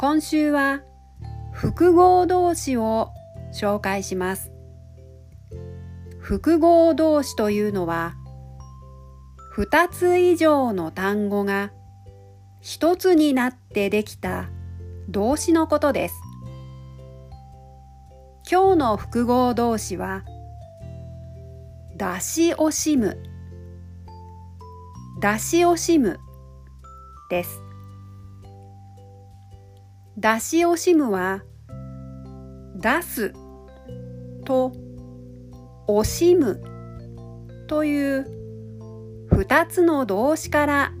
今週は複合動詞を紹介します。複合動詞というのは2つ以上の単語が一つになってできた動詞のことです。今日の複合動詞は出し惜しむ。出し惜しむです。出し惜しむは出すと惜しむという二つの動詞から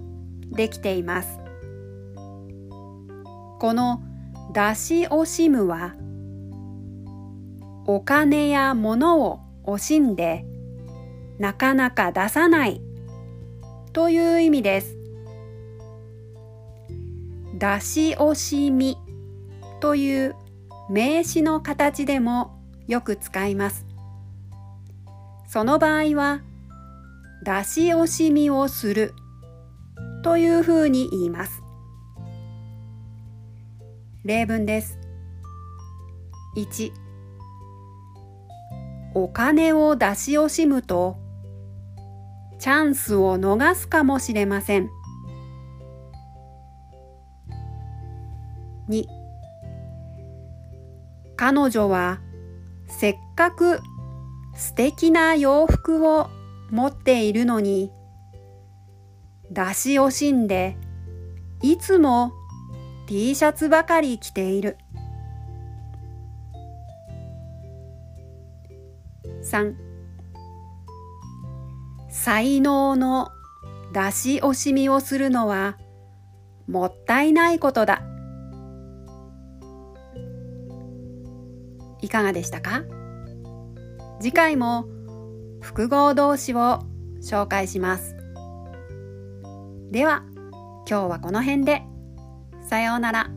できていますこの出し惜しむはお金や物を惜しんでなかなか出さないという意味です。出し惜しみという名詞の形でもよく使います。その場合は出し惜しみをするというふうに言います。例文です。1お金を出し惜しむとチャンスを逃すかもしれません。2彼女はせっかく素敵な洋服を持っているのに出し惜しんでいつも T シャツばかり着ている。3才能の出し惜しみをするのはもったいないことだ。いかがでしたか？次回も複合動詞を紹介します。では今日はこの辺でさようなら。